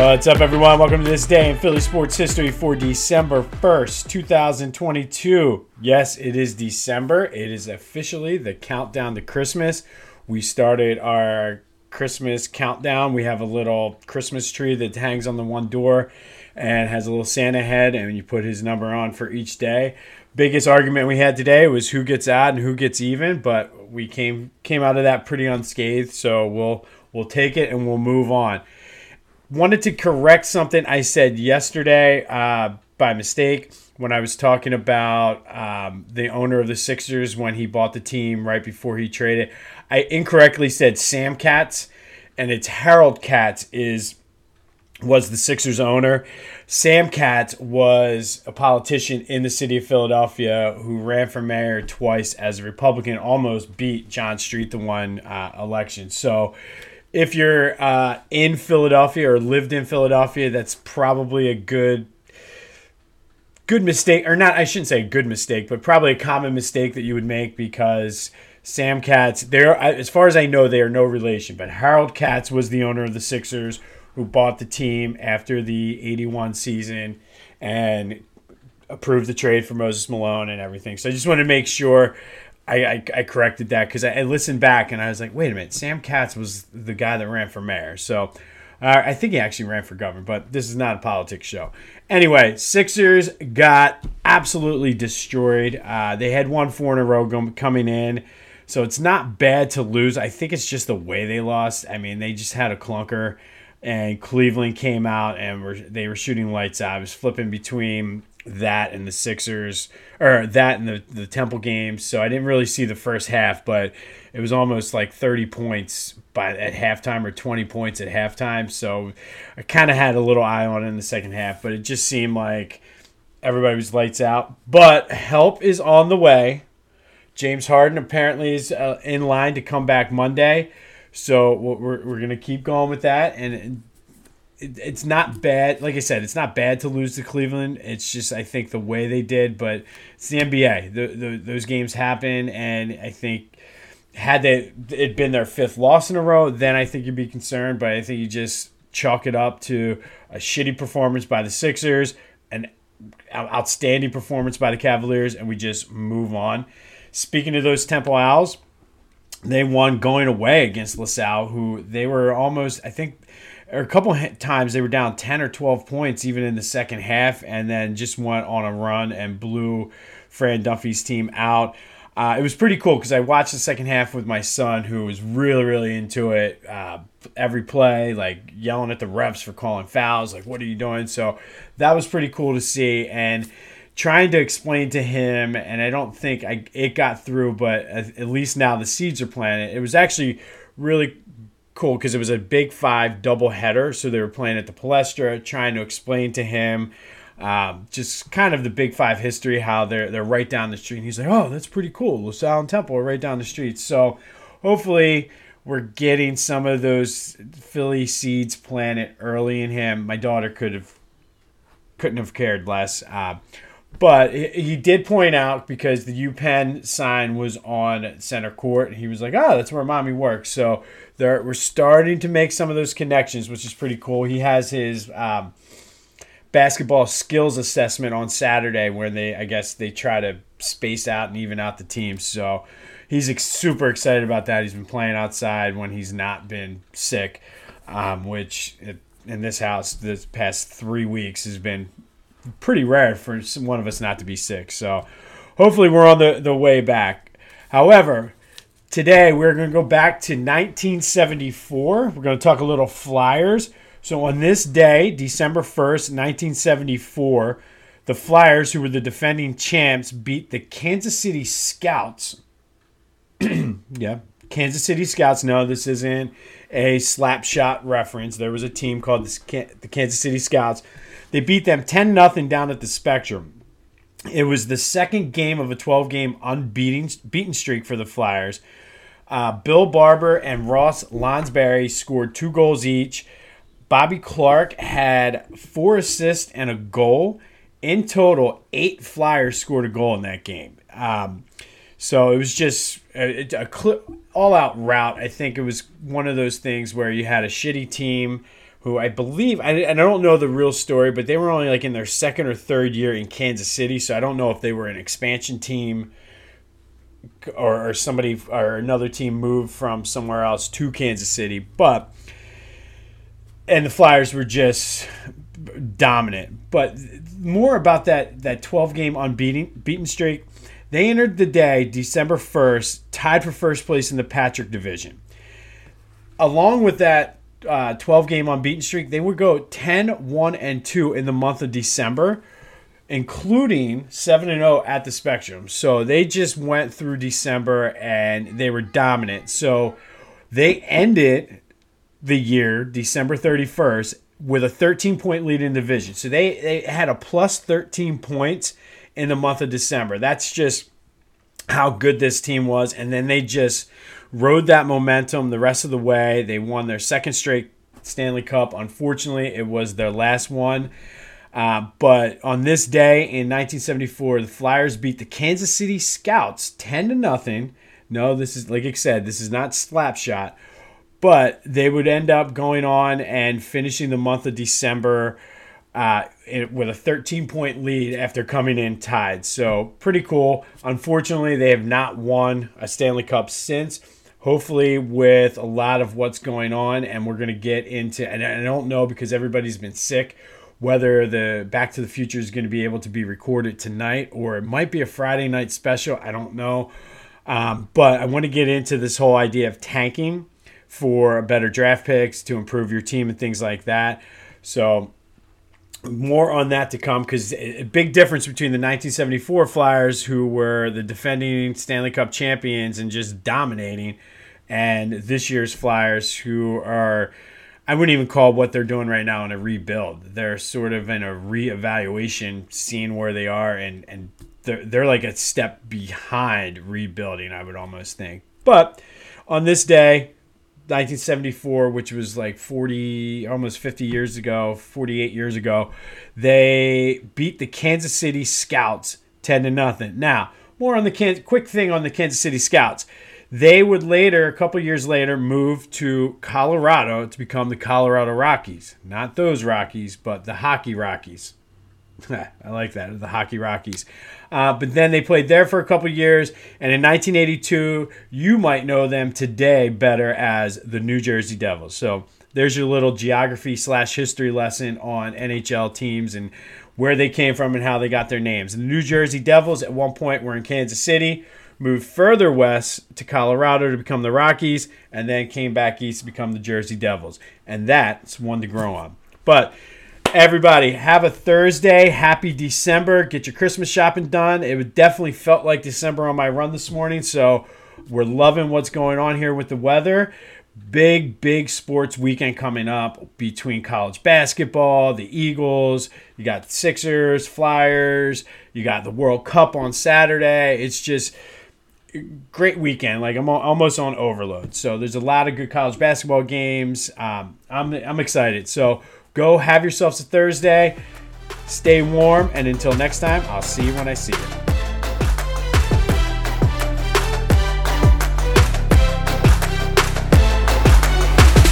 What's up, everyone? Welcome to this day in Philly sports history for December 1st, 2022. Yes, it is December. It is officially the countdown to Christmas. We started our Christmas countdown. We have a little Christmas tree that hangs on the one door and has a little Santa head, and you put his number on for each day. Biggest argument we had today was who gets out and who gets even, but we came came out of that pretty unscathed. So we'll we'll take it and we'll move on. Wanted to correct something I said yesterday uh, by mistake when I was talking about um, the owner of the Sixers when he bought the team right before he traded. I incorrectly said Sam Katz, and it's Harold Katz is was the Sixers owner. Sam Katz was a politician in the city of Philadelphia who ran for mayor twice as a Republican, almost beat John Street the one uh, election. So if you're uh, in Philadelphia or lived in Philadelphia, that's probably a good good mistake or not I shouldn't say good mistake, but probably a common mistake that you would make because Sam Katz, there as far as I know, they are no relation, but Harold Katz was the owner of the Sixers who bought the team after the 81 season and approved the trade for Moses Malone and everything. So I just want to make sure I, I, I corrected that because I, I, listened back and I was like, wait a minute, Sam Katz was the guy that ran for mayor. So uh, I think he actually ran for governor, but this is not a politics show. Anyway, Sixers got absolutely destroyed. Uh, they had one four in a row coming in. So it's not bad to lose. I think it's just the way they lost. I mean, they just had a clunker and Cleveland came out and were they were shooting lights out. I was flipping between that and the Sixers or that and the, the Temple games. So I didn't really see the first half, but it was almost like 30 points by at halftime or 20 points at halftime. So I kind of had a little eye on it in the second half, but it just seemed like everybody was lights out. But help is on the way. James Harden apparently is uh, in line to come back Monday. So we're, we're going to keep going with that. And it, it's not bad. Like I said, it's not bad to lose to Cleveland. It's just, I think, the way they did. But it's the NBA. The, the, those games happen. And I think had they it been their fifth loss in a row, then I think you'd be concerned. But I think you just chalk it up to a shitty performance by the Sixers, an outstanding performance by the Cavaliers, and we just move on. Speaking of those Temple Owls, they won going away against LaSalle, who they were almost, I think, a couple times they were down 10 or 12 points even in the second half, and then just went on a run and blew Fran Dunphy's team out. Uh, it was pretty cool because I watched the second half with my son, who was really, really into it. Uh, every play, like yelling at the refs for calling fouls, like, what are you doing? So that was pretty cool to see. And trying to explain to him, and I don't think I, it got through, but at, at least now the seeds are planted. It was actually really cool because it was a big five double header. So they were playing at the Palestra, trying to explain to him um, just kind of the big five history, how they're they're right down the street. And he's like, oh, that's pretty cool. LaSalle and Temple are right down the street. So hopefully we're getting some of those Philly seeds planted early in him. My daughter could have couldn't have cared less. Uh, but he did point out because the UPenn sign was on center court, and he was like, "Oh, that's where mommy works." So we're starting to make some of those connections, which is pretty cool. He has his um, basketball skills assessment on Saturday, where they, I guess, they try to space out and even out the teams. So he's ex- super excited about that. He's been playing outside when he's not been sick, um, which in this house this past three weeks has been pretty rare for one of us not to be sick. So hopefully we're on the, the way back. However, today we're going to go back to 1974. We're going to talk a little Flyers. So on this day, December 1st, 1974, the Flyers, who were the defending champs, beat the Kansas City Scouts. yeah, Kansas City Scouts. No, this isn't a slap shot reference. There was a team called the Kansas City Scouts they beat them 10 0 down at the Spectrum. It was the second game of a 12 game unbeaten beaten streak for the Flyers. Uh, Bill Barber and Ross Lonsberry scored two goals each. Bobby Clarke had four assists and a goal. In total, eight Flyers scored a goal in that game. Um, so it was just a, a all out route. I think it was one of those things where you had a shitty team who I believe, I, I don't know the real story, but they were only like in their second or third year in Kansas City. So I don't know if they were an expansion team or, or somebody or another team moved from somewhere else to Kansas City. But, and the Flyers were just dominant. But more about that, that 12 game unbeaten beaten streak. They entered the day, December 1st, tied for first place in the Patrick division. Along with that uh, 12 game unbeaten streak, they would go 10 1 and 2 in the month of December, including 7 and 0 at the Spectrum. So they just went through December and they were dominant. So they ended the year, December 31st, with a 13 point lead in division. So they, they had a plus 13 points in the month of December. That's just how good this team was. And then they just rode that momentum the rest of the way. They won their second straight Stanley Cup. Unfortunately, it was their last one. Uh, but on this day in 1974, the Flyers beat the Kansas City Scouts 10 to nothing. No, this is like I said, this is not slapshot, but they would end up going on and finishing the month of December uh, with a 13 point lead after coming in tied. So, pretty cool. Unfortunately, they have not won a Stanley Cup since. Hopefully, with a lot of what's going on, and we're going to get into, and I don't know because everybody's been sick, whether the Back to the Future is going to be able to be recorded tonight or it might be a Friday night special. I don't know. Um, but I want to get into this whole idea of tanking for better draft picks to improve your team and things like that. So, more on that to come because a big difference between the 1974 Flyers, who were the defending Stanley Cup champions and just dominating, and this year's Flyers, who are, I wouldn't even call what they're doing right now in a rebuild. They're sort of in a reevaluation, seeing where they are, and, and they're, they're like a step behind rebuilding, I would almost think. But on this day, 1974, which was like 40, almost 50 years ago, 48 years ago, they beat the Kansas City Scouts 10 to nothing. Now, more on the Kansas, quick thing on the Kansas City Scouts. They would later, a couple years later, move to Colorado to become the Colorado Rockies. Not those Rockies, but the Hockey Rockies. I like that, the Hockey Rockies. Uh, but then they played there for a couple years, and in 1982, you might know them today better as the New Jersey Devils. So there's your little geography slash history lesson on NHL teams and where they came from and how they got their names. The New Jersey Devils at one point were in Kansas City, moved further west to Colorado to become the Rockies, and then came back east to become the Jersey Devils. And that's one to grow on. But Everybody, have a Thursday. Happy December. Get your Christmas shopping done. It definitely felt like December on my run this morning, so we're loving what's going on here with the weather. Big, big sports weekend coming up between college basketball, the Eagles, you got Sixers, Flyers, you got the World Cup on Saturday. It's just great weekend. Like I'm almost on overload. So there's a lot of good college basketball games. Um, I'm I'm excited. So Go have yourselves a Thursday. Stay warm. And until next time, I'll see you when I see you.